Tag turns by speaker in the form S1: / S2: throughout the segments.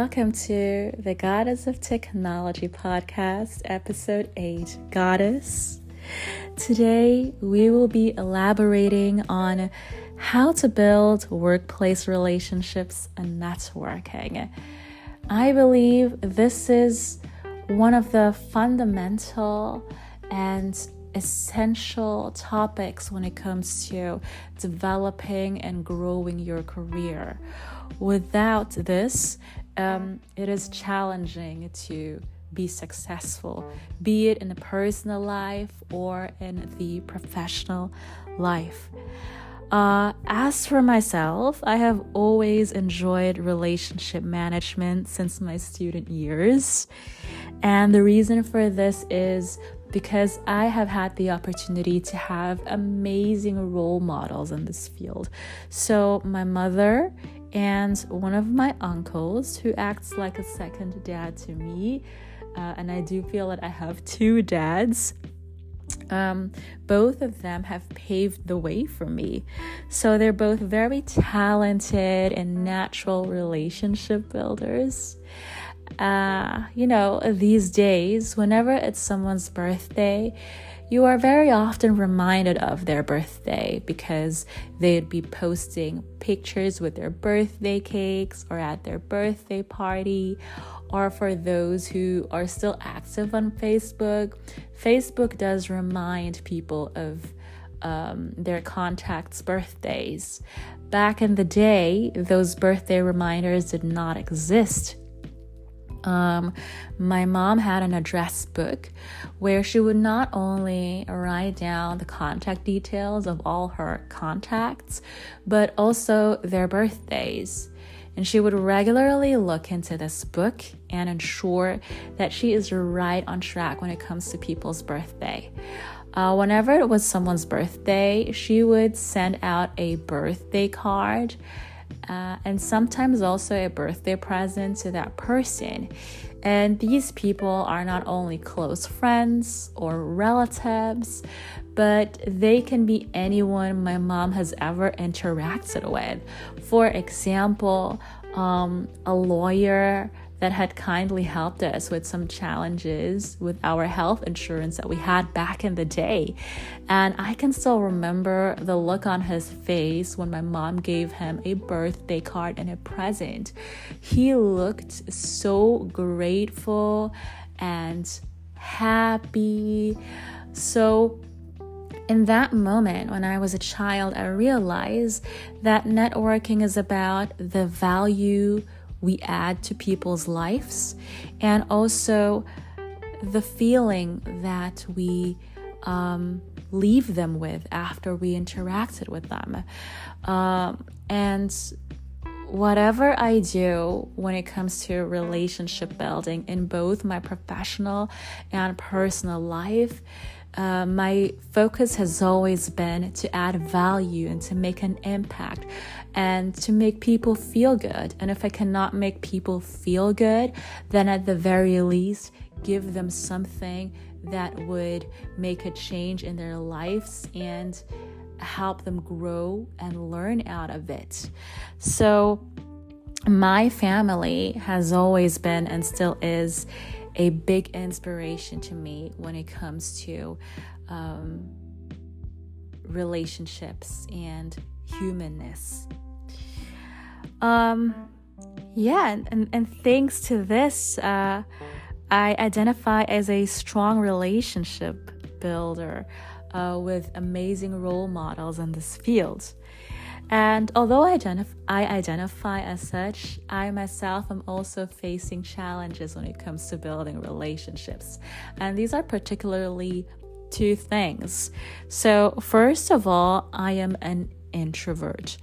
S1: welcome to the Goddess of Technology podcast, episode 8 Goddess. Today, we will be elaborating on how to build workplace relationships and networking. I believe this is one of the fundamental and essential topics when it comes to developing and growing your career. Without this, um, it is challenging to be successful, be it in the personal life or in the professional life. Uh, as for myself, I have always enjoyed relationship management since my student years. And the reason for this is because I have had the opportunity to have amazing role models in this field. So, my mother and one of my uncles, who acts like a second dad to me, uh, and I do feel that I have two dads. Um, both of them have paved the way for me. So they're both very talented and natural relationship builders uh, you know, these days, whenever it's someone's birthday, you are very often reminded of their birthday because they'd be posting pictures with their birthday cakes or at their birthday party. Or for those who are still active on Facebook, Facebook does remind people of um, their contacts' birthdays. Back in the day, those birthday reminders did not exist. Um, my mom had an address book where she would not only write down the contact details of all her contacts, but also their birthdays. And she would regularly look into this book and ensure that she is right on track when it comes to people's birthday. Uh, whenever it was someone's birthday, she would send out a birthday card uh, and sometimes also a birthday present to that person. And these people are not only close friends or relatives, but they can be anyone my mom has ever interacted with. For example, um, a lawyer that had kindly helped us with some challenges with our health insurance that we had back in the day. And I can still remember the look on his face when my mom gave him a birthday card and a present. He looked so grateful and happy. So, in that moment, when I was a child, I realized that networking is about the value we add to people's lives and also the feeling that we um, leave them with after we interacted with them. Um, and whatever I do when it comes to relationship building in both my professional and personal life, uh, my focus has always been to add value and to make an impact and to make people feel good. And if I cannot make people feel good, then at the very least, give them something that would make a change in their lives and help them grow and learn out of it. So, my family has always been and still is a big inspiration to me when it comes to um, relationships and humanness. Um, yeah, and, and, and thanks to this, uh, I identify as a strong relationship builder uh, with amazing role models in this field. And although I, I identify as such, I myself am also facing challenges when it comes to building relationships. And these are particularly two things. So, first of all, I am an introvert.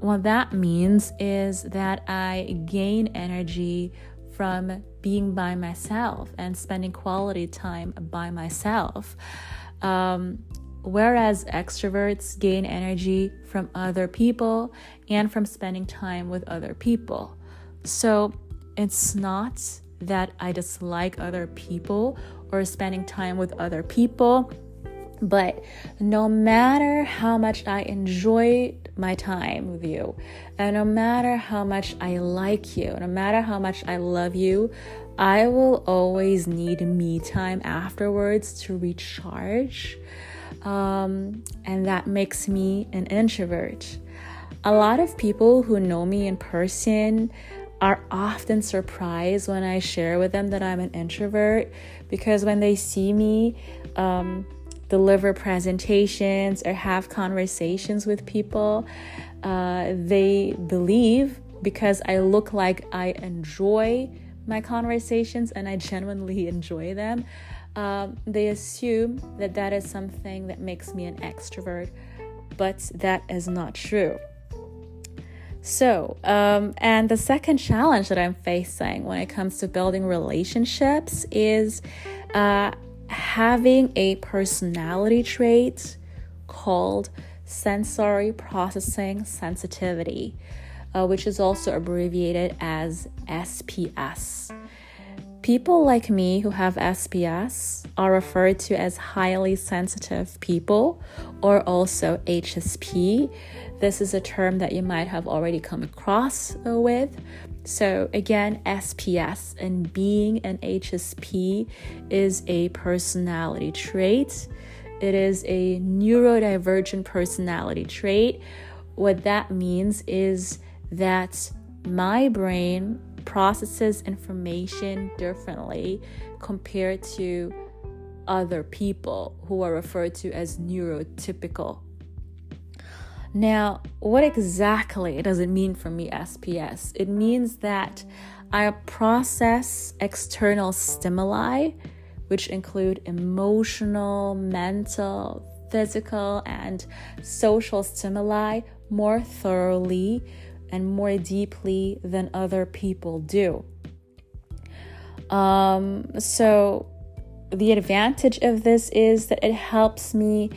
S1: What that means is that I gain energy from being by myself and spending quality time by myself. Um, whereas extroverts gain energy from other people and from spending time with other people. So it's not that I dislike other people or spending time with other people. But no matter how much I enjoyed my time with you, and no matter how much I like you, no matter how much I love you, I will always need me time afterwards to recharge. Um, and that makes me an introvert. A lot of people who know me in person are often surprised when I share with them that I'm an introvert because when they see me um, deliver presentations or have conversations with people, uh, they believe because I look like I enjoy my conversations and I genuinely enjoy them. Um, they assume that that is something that makes me an extrovert, but that is not true. So, um, and the second challenge that I'm facing when it comes to building relationships is uh, having a personality trait called sensory processing sensitivity, uh, which is also abbreviated as SPS. People like me who have SPS are referred to as highly sensitive people or also HSP. This is a term that you might have already come across with. So, again, SPS and being an HSP is a personality trait. It is a neurodivergent personality trait. What that means is that my brain processes information differently compared to other people who are referred to as neurotypical. Now, what exactly does it mean for me, SPS? It means that I process external stimuli, which include emotional, mental, physical, and social stimuli, more thoroughly and more deeply than other people do. Um, so, the advantage of this is that it helps me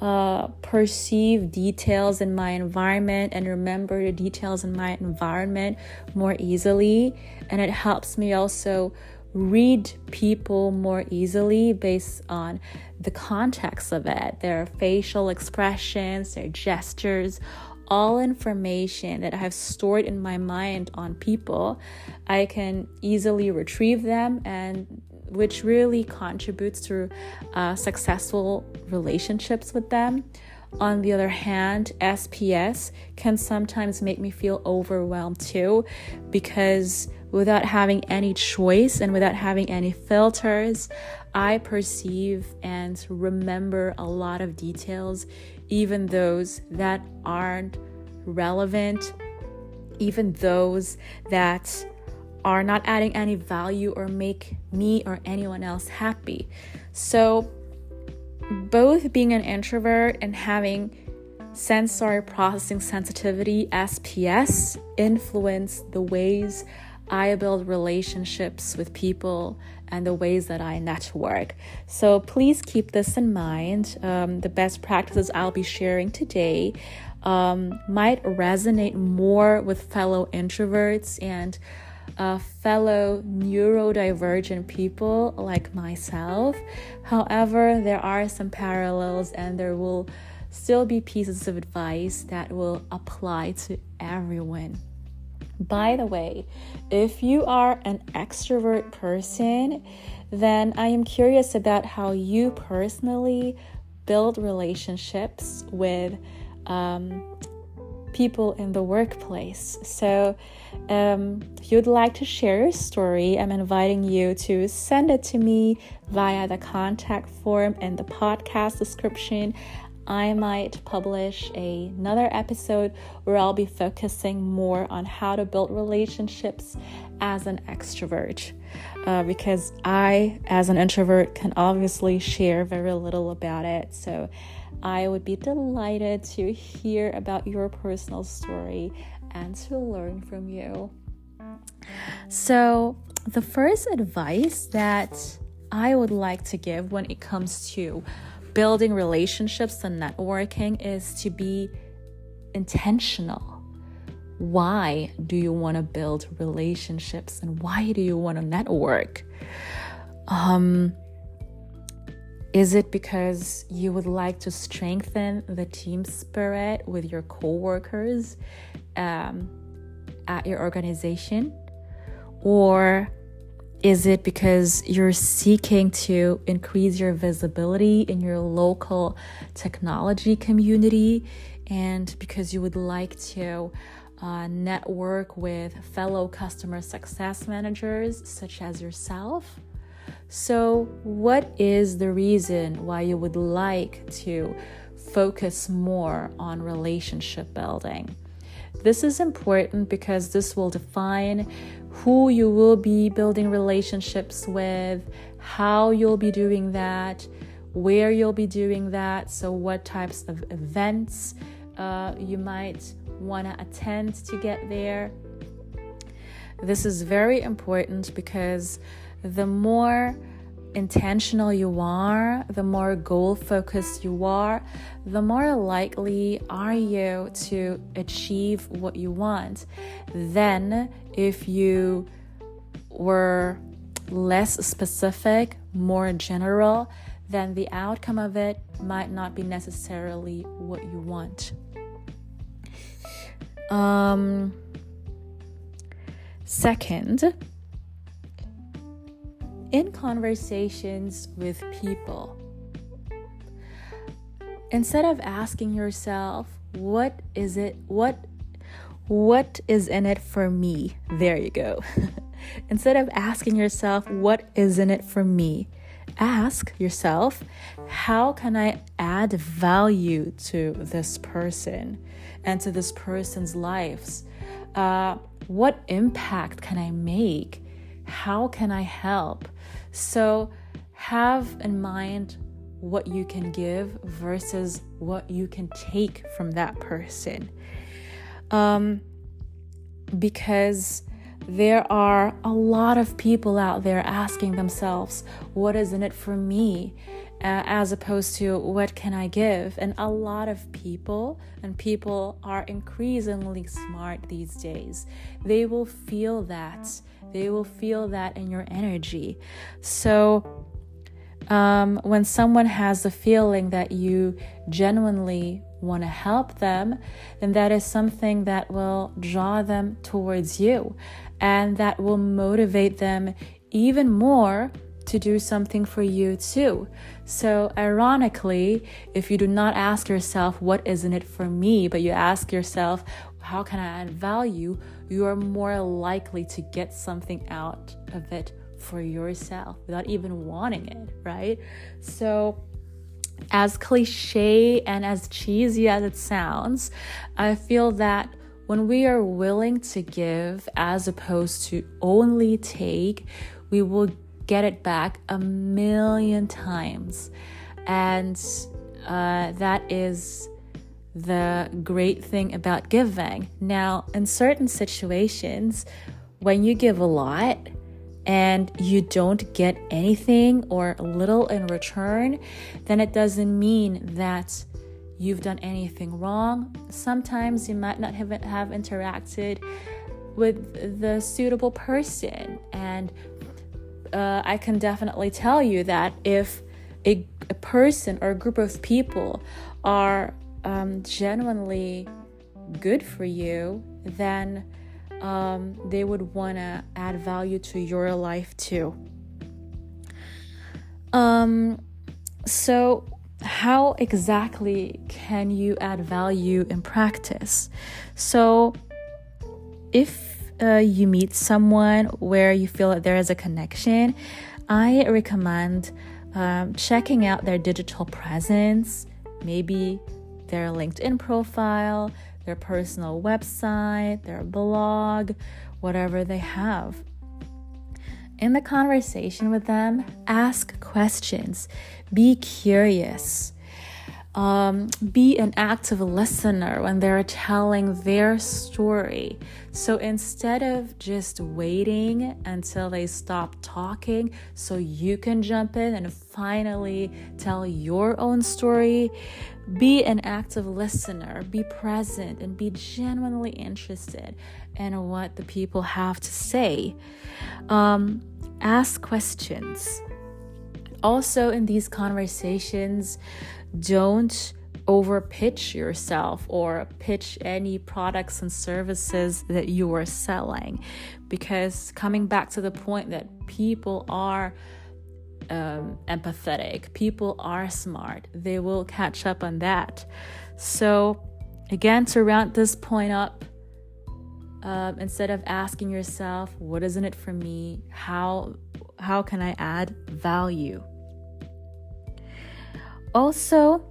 S1: uh, perceive details in my environment and remember the details in my environment more easily. And it helps me also read people more easily based on the context of it, their facial expressions, their gestures, all information that I have stored in my mind on people, I can easily retrieve them and which really contributes to uh, successful relationships with them. On the other hand, SPS can sometimes make me feel overwhelmed too because without having any choice and without having any filters, I perceive and remember a lot of details, even those that aren't relevant, even those that are not adding any value or make me or anyone else happy. So, both being an introvert and having sensory processing sensitivity, SPS, influence the ways I build relationships with people and the ways that I network. So please keep this in mind. Um, the best practices I'll be sharing today um, might resonate more with fellow introverts and uh, fellow neurodivergent people like myself. However, there are some parallels, and there will still be pieces of advice that will apply to everyone. By the way, if you are an extrovert person, then I am curious about how you personally build relationships with um, people in the workplace. So, um, if you'd like to share your story, I'm inviting you to send it to me via the contact form in the podcast description. I might publish a, another episode where I'll be focusing more on how to build relationships as an extrovert. Uh, because I, as an introvert, can obviously share very little about it. So, I would be delighted to hear about your personal story and to learn from you. So, the first advice that I would like to give when it comes to building relationships and networking is to be intentional. Why do you want to build relationships and why do you want to network? Um, Is it because you would like to strengthen the team spirit with your coworkers um, at your organization? Or is it because you're seeking to increase your visibility in your local technology community and because you would like to uh, network with fellow customer success managers such as yourself? So, what is the reason why you would like to focus more on relationship building? This is important because this will define who you will be building relationships with, how you'll be doing that, where you'll be doing that. So, what types of events uh, you might want to attend to get there. This is very important because the more intentional you are, the more goal focused you are, the more likely are you to achieve what you want. Then, if you were less specific, more general, then the outcome of it might not be necessarily what you want. Um, second, in conversations with people, instead of asking yourself, what is it, what, what is in it for me? There you go. instead of asking yourself, what is in it for me? Ask yourself, how can I add value to this person and to this person's lives? Uh, what impact can I make? How can I help? So, have in mind what you can give versus what you can take from that person. Um, because there are a lot of people out there asking themselves, What is in it for me? As opposed to what can I give? And a lot of people, and people are increasingly smart these days, they will feel that. They will feel that in your energy. So, um, when someone has the feeling that you genuinely want to help them, then that is something that will draw them towards you and that will motivate them even more to do something for you too. So, ironically, if you do not ask yourself, What isn't it for me? but you ask yourself, How can I add value? You are more likely to get something out of it for yourself without even wanting it, right? So, as cliche and as cheesy as it sounds, I feel that when we are willing to give as opposed to only take, we will get it back a million times. And uh, that is the great thing about giving. Now, in certain situations, when you give a lot and you don't get anything or little in return, then it doesn't mean that you've done anything wrong. Sometimes you might not have, have interacted with the suitable person. And uh, I can definitely tell you that if a, a person or a group of people are um, genuinely good for you, then um, they would want to add value to your life too. Um, so, how exactly can you add value in practice? So, if uh, you meet someone where you feel that there is a connection, I recommend um, checking out their digital presence, maybe their LinkedIn profile, their personal website, their blog, whatever they have. In the conversation with them, ask questions, be curious. Um, be an active listener when they're telling their story. So instead of just waiting until they stop talking so you can jump in and finally tell your own story, be an active listener, be present, and be genuinely interested in what the people have to say. Um, ask questions also, in these conversations, don't over pitch yourself or pitch any products and services that you are selling because coming back to the point that people are um, empathetic. People are smart. They will catch up on that. So again to round this point up um, instead of asking yourself what is in it for me? How how can i add value? Also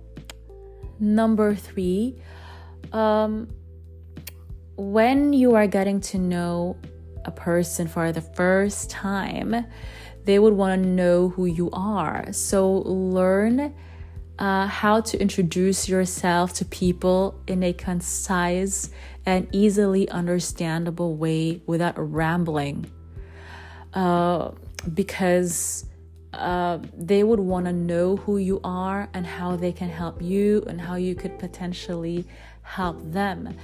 S1: Number three, um, when you are getting to know a person for the first time, they would want to know who you are. So learn uh, how to introduce yourself to people in a concise and easily understandable way without rambling. Uh, because uh, they would want to know who you are and how they can help you and how you could potentially help them.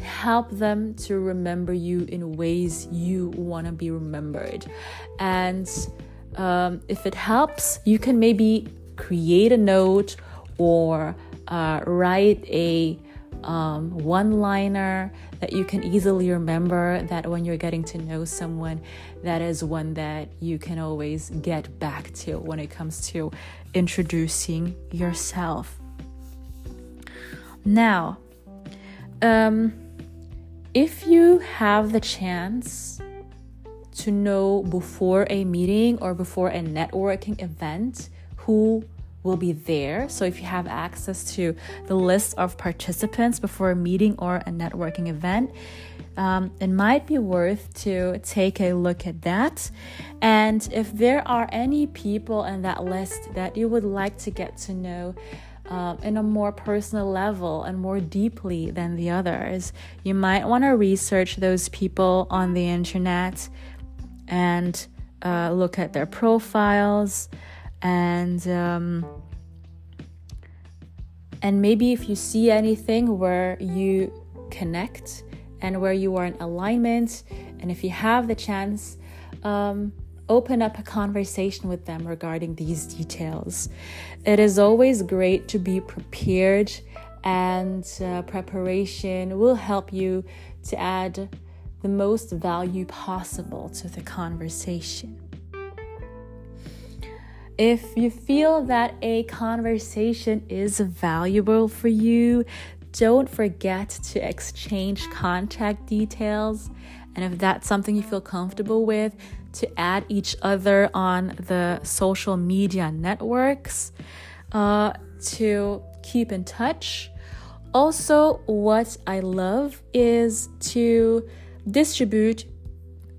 S1: Help them to remember you in ways you want to be remembered. And um, if it helps, you can maybe create a note or uh, write a um, one liner that you can easily remember that when you're getting to know someone, that is one that you can always get back to when it comes to introducing yourself. Now, um, if you have the chance to know before a meeting or before a networking event who will be there. So if you have access to the list of participants before a meeting or a networking event, um, it might be worth to take a look at that. And if there are any people in that list that you would like to get to know, um, in a more personal level and more deeply than the others. You might want to research those people on the internet and uh, look at their profiles, and um, and maybe if you see anything where you connect and where you are in alignment and if you have the chance um, open up a conversation with them regarding these details it is always great to be prepared and uh, preparation will help you to add the most value possible to the conversation if you feel that a conversation is valuable for you, don't forget to exchange contact details. And if that's something you feel comfortable with, to add each other on the social media networks uh, to keep in touch. Also, what I love is to distribute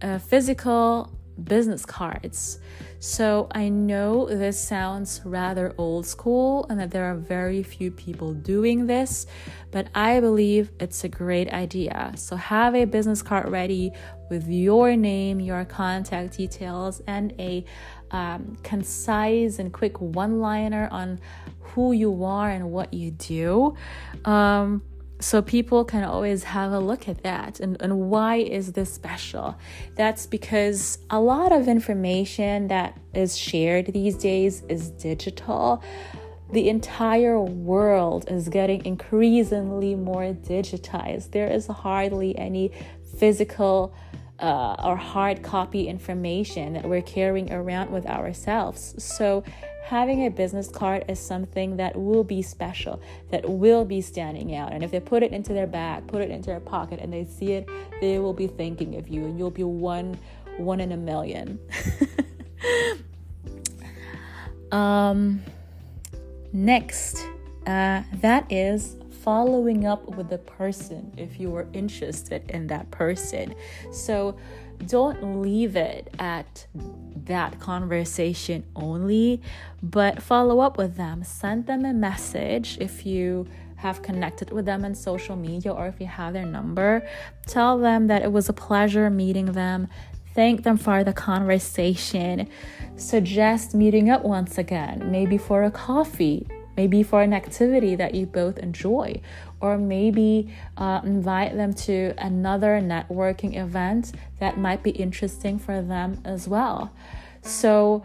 S1: uh, physical business cards. So I know this sounds rather old school and that there are very few people doing this, but I believe it's a great idea. So have a business card ready with your name, your contact details, and a um, concise and quick one liner on who you are and what you do. Um, so people can always have a look at that. And, and why is this special? That's because a lot of information that is shared these days is digital. The entire world is getting increasingly more digitized. There is hardly any physical uh, or hard copy information that we're carrying around with ourselves so having a business card is something that will be special, that will be standing out. And if they put it into their bag, put it into their pocket, and they see it, they will be thinking of you, and you'll be one, one in a million. um, next, uh, that is following up with the person if you were interested in that person. So don't leave it at that conversation only, but follow up with them. Send them a message if you have connected with them on social media or if you have their number. Tell them that it was a pleasure meeting them. Thank them for the conversation. Suggest meeting up once again, maybe for a coffee, maybe for an activity that you both enjoy, or maybe uh, invite them to another networking event that might be interesting for them as well. So,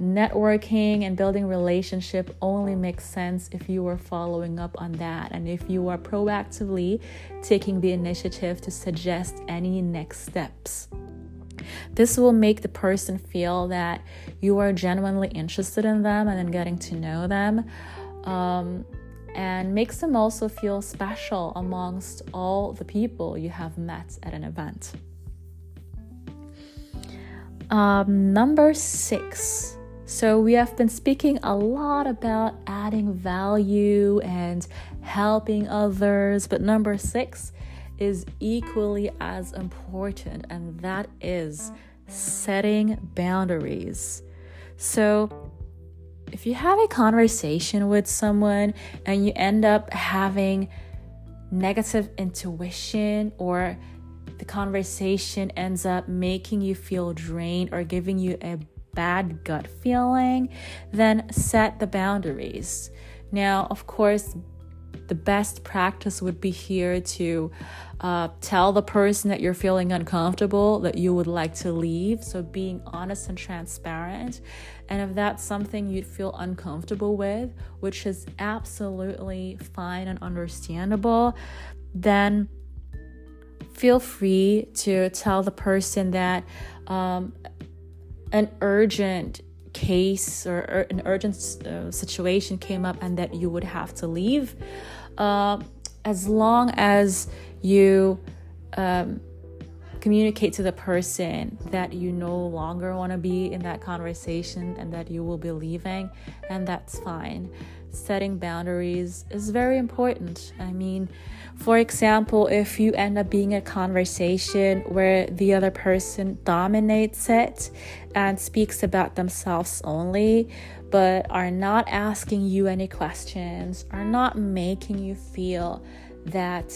S1: networking and building relationship only makes sense if you are following up on that and if you are proactively taking the initiative to suggest any next steps. This will make the person feel that you are genuinely interested in them and in getting to know them. Um, and makes them also feel special amongst all the people you have met at an event. Um, number six. So, we have been speaking a lot about adding value and helping others, but number six is equally as important, and that is setting boundaries. So, if you have a conversation with someone and you end up having negative intuition or the conversation ends up making you feel drained or giving you a bad gut feeling, then set the boundaries. Now, of course, the best practice would be here to uh, tell the person that you're feeling uncomfortable that you would like to leave. So, being honest and transparent. And if that's something you'd feel uncomfortable with, which is absolutely fine and understandable, then feel free to tell the person that um, an urgent case or, or an urgent uh, situation came up and that you would have to leave uh, as long as you um, communicate to the person that you no longer want to be in that conversation and that you will be leaving, and that's fine. Setting boundaries is very important. I mean, for example, if you end up being a conversation where the other person dominates it and speaks about themselves only, but are not asking you any questions, are not making you feel that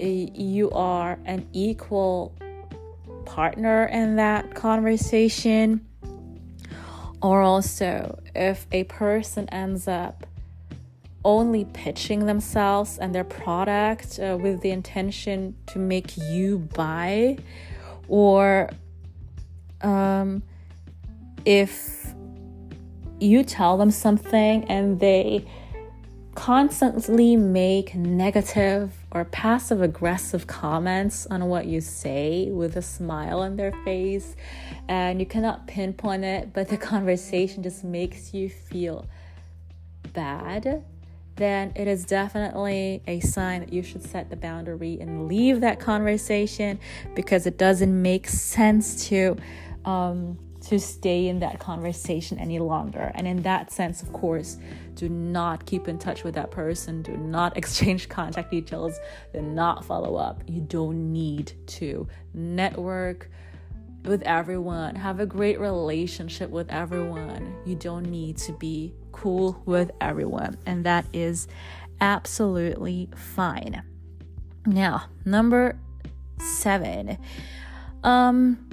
S1: eh, you are an equal partner in that conversation, or also if a person ends up only pitching themselves and their product uh, with the intention to make you buy, or um, if you tell them something and they constantly make negative or passive aggressive comments on what you say with a smile on their face and you cannot pinpoint it but the conversation just makes you feel bad then it is definitely a sign that you should set the boundary and leave that conversation because it doesn't make sense to um, to stay in that conversation any longer. And in that sense, of course, do not keep in touch with that person, do not exchange contact details, do not follow up. You don't need to network with everyone, have a great relationship with everyone. You don't need to be cool with everyone, and that is absolutely fine. Now, number seven. Um,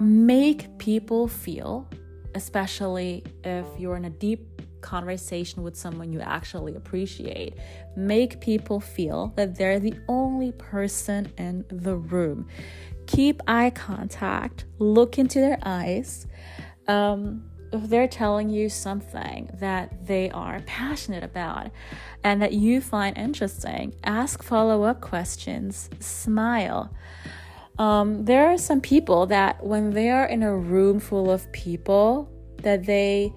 S1: make people feel, especially if you're in a deep conversation with someone you actually appreciate, make people feel that they're the only person in the room. Keep eye contact, look into their eyes. Um, if they're telling you something that they are passionate about and that you find interesting, ask follow up questions, smile. Um, there are some people that when they are in a room full of people, that they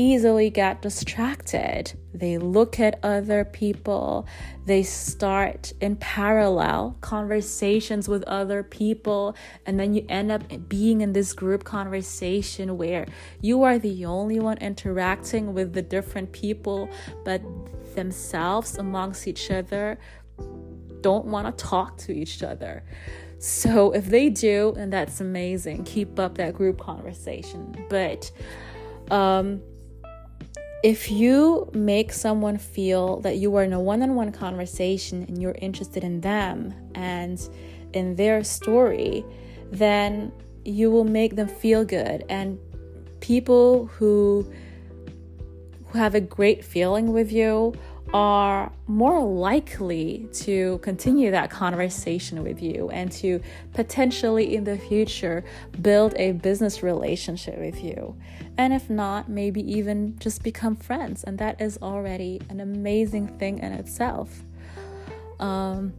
S1: easily get distracted. They look at other people. They start in parallel conversations with other people. And then you end up being in this group conversation where you are the only one interacting with the different people, but themselves amongst each other don't want to talk to each other. So if they do, and that's amazing, keep up that group conversation. But um, if you make someone feel that you are in a one on one conversation and you're interested in them and in their story, then you will make them feel good. And people who, who have a great feeling with you are more likely to continue that conversation with you and to potentially in the future build a business relationship with you. And if not, maybe even just become friends. And that is already an amazing thing in itself. Um,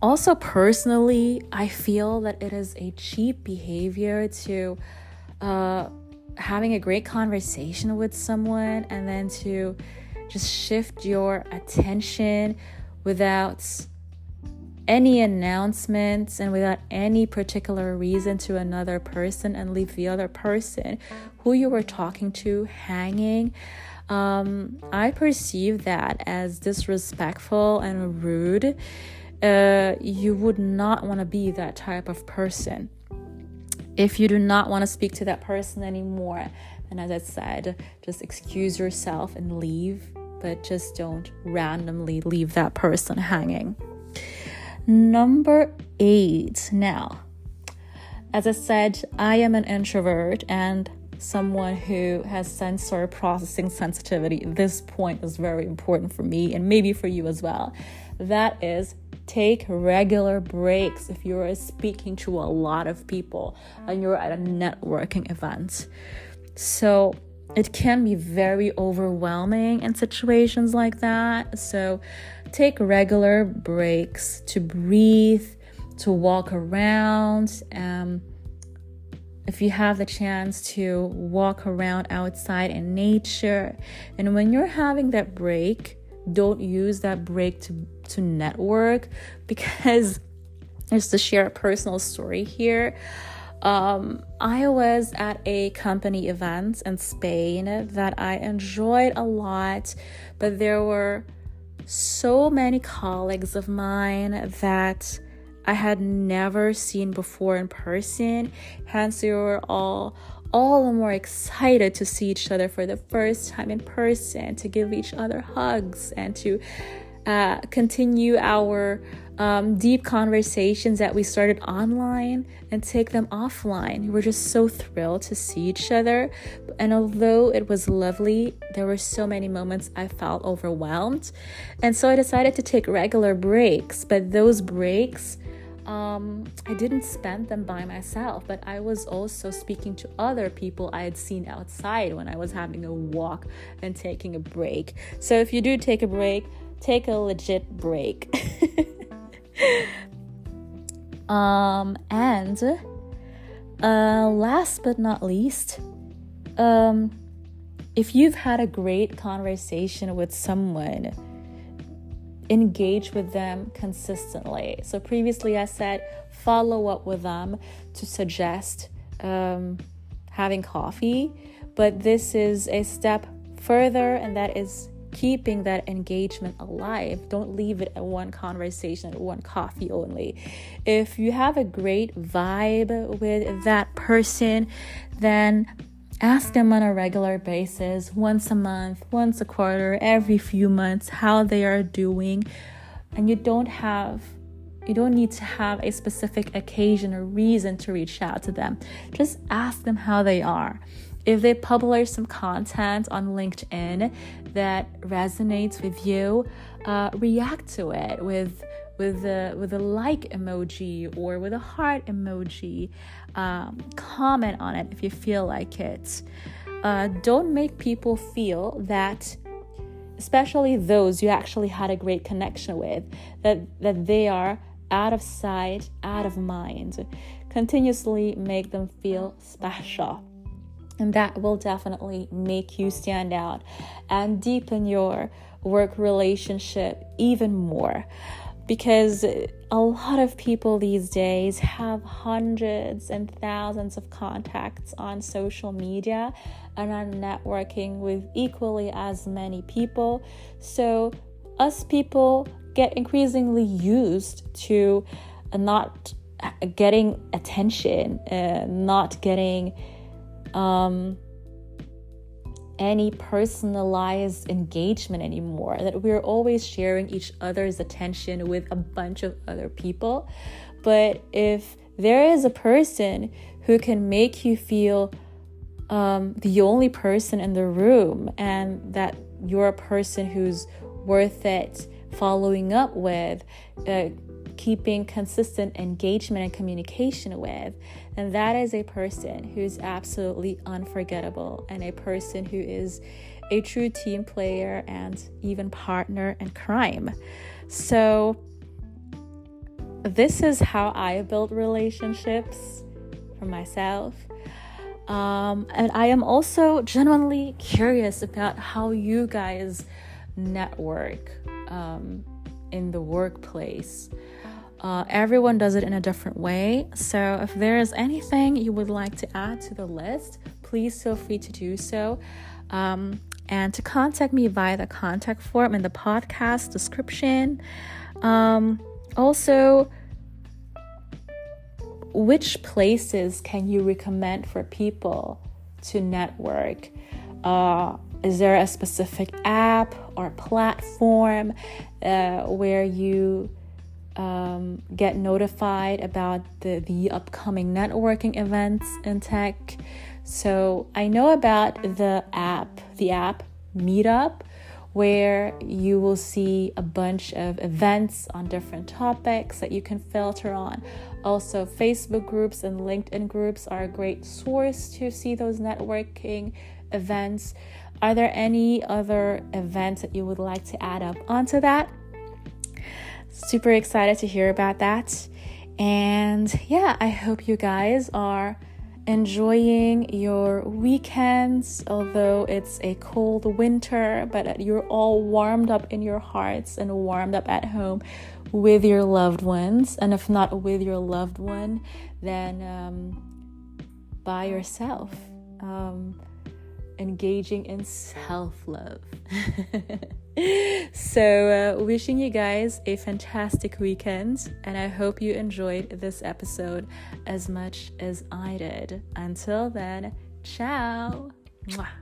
S1: also, personally, I feel that it is a cheap behavior to uh, having a great conversation with someone and then to just shift your attention without any announcements and without any particular reason to another person and leave the other person who you were talking to hanging. Um, I perceive that as disrespectful and rude. Uh, you would not want to be that type of person. If you do not want to speak to that person anymore, and as I said, just excuse yourself and leave but just don't randomly leave that person hanging. Number eight. Now, as I said, I am an introvert and someone who has sensory processing sensitivity. This point is very important for me and maybe for you as well. That is, take regular breaks if you're speaking to a lot of people and you're at a networking event. So, it can be very overwhelming in situations like that. So take regular breaks to breathe, to walk around. Um, if you have the chance to walk around outside in nature, and when you're having that break, don't use that break to, to network because just to share a personal story here. Um, I was at a company event in Spain that I enjoyed a lot, but there were so many colleagues of mine that I had never seen before in person. Hence, we were all all the more excited to see each other for the first time in person, to give each other hugs, and to uh, continue our um, deep conversations that we started online and take them offline. We were just so thrilled to see each other. And although it was lovely, there were so many moments I felt overwhelmed. And so I decided to take regular breaks. But those breaks, um, I didn't spend them by myself, but I was also speaking to other people I had seen outside when I was having a walk and taking a break. So if you do take a break, take a legit break. um, and uh, last but not least, um, if you've had a great conversation with someone, engage with them consistently. So, previously I said follow up with them to suggest um, having coffee, but this is a step further, and that is keeping that engagement alive. Don't leave it at one conversation, at one coffee only. If you have a great vibe with that person, then ask them on a regular basis, once a month, once a quarter, every few months, how they are doing. And you don't have you don't need to have a specific occasion or reason to reach out to them. Just ask them how they are. If they publish some content on LinkedIn that resonates with you, uh, react to it with with a with a like emoji or with a heart emoji. Um, comment on it if you feel like it. Uh, don't make people feel that especially those you actually had a great connection with that that they are out of sight out of mind continuously make them feel special and that will definitely make you stand out and deepen your work relationship even more. Because a lot of people these days have hundreds and thousands of contacts on social media and are networking with equally as many people. So, us people get increasingly used to not getting attention, uh, not getting um, any personalized engagement anymore, that we're always sharing each other's attention with a bunch of other people. But if there is a person who can make you feel um, the only person in the room and that you're a person who's worth it following up with, uh, keeping consistent engagement and communication with, and that is a person who's absolutely unforgettable and a person who is a true team player and even partner in crime. So, this is how I build relationships for myself. Um, and I am also genuinely curious about how you guys network um, in the workplace. Uh, everyone does it in a different way. So, if there is anything you would like to add to the list, please feel free to do so. Um, and to contact me via the contact form in the podcast description. Um, also, which places can you recommend for people to network? Uh, is there a specific app or platform uh, where you um, get notified about the, the upcoming networking events in tech. So I know about the app, the app Meetup, where you will see a bunch of events on different topics that you can filter on. Also, Facebook groups and LinkedIn groups are a great source to see those networking events. Are there any other events that you would like to add up onto that? Super excited to hear about that. And yeah, I hope you guys are enjoying your weekends, although it's a cold winter, but you're all warmed up in your hearts and warmed up at home with your loved ones. And if not with your loved one, then um, by yourself. Um, engaging in self love. so, uh, wishing you guys a fantastic weekend, and I hope you enjoyed this episode as much as I did. Until then, ciao. Mwah.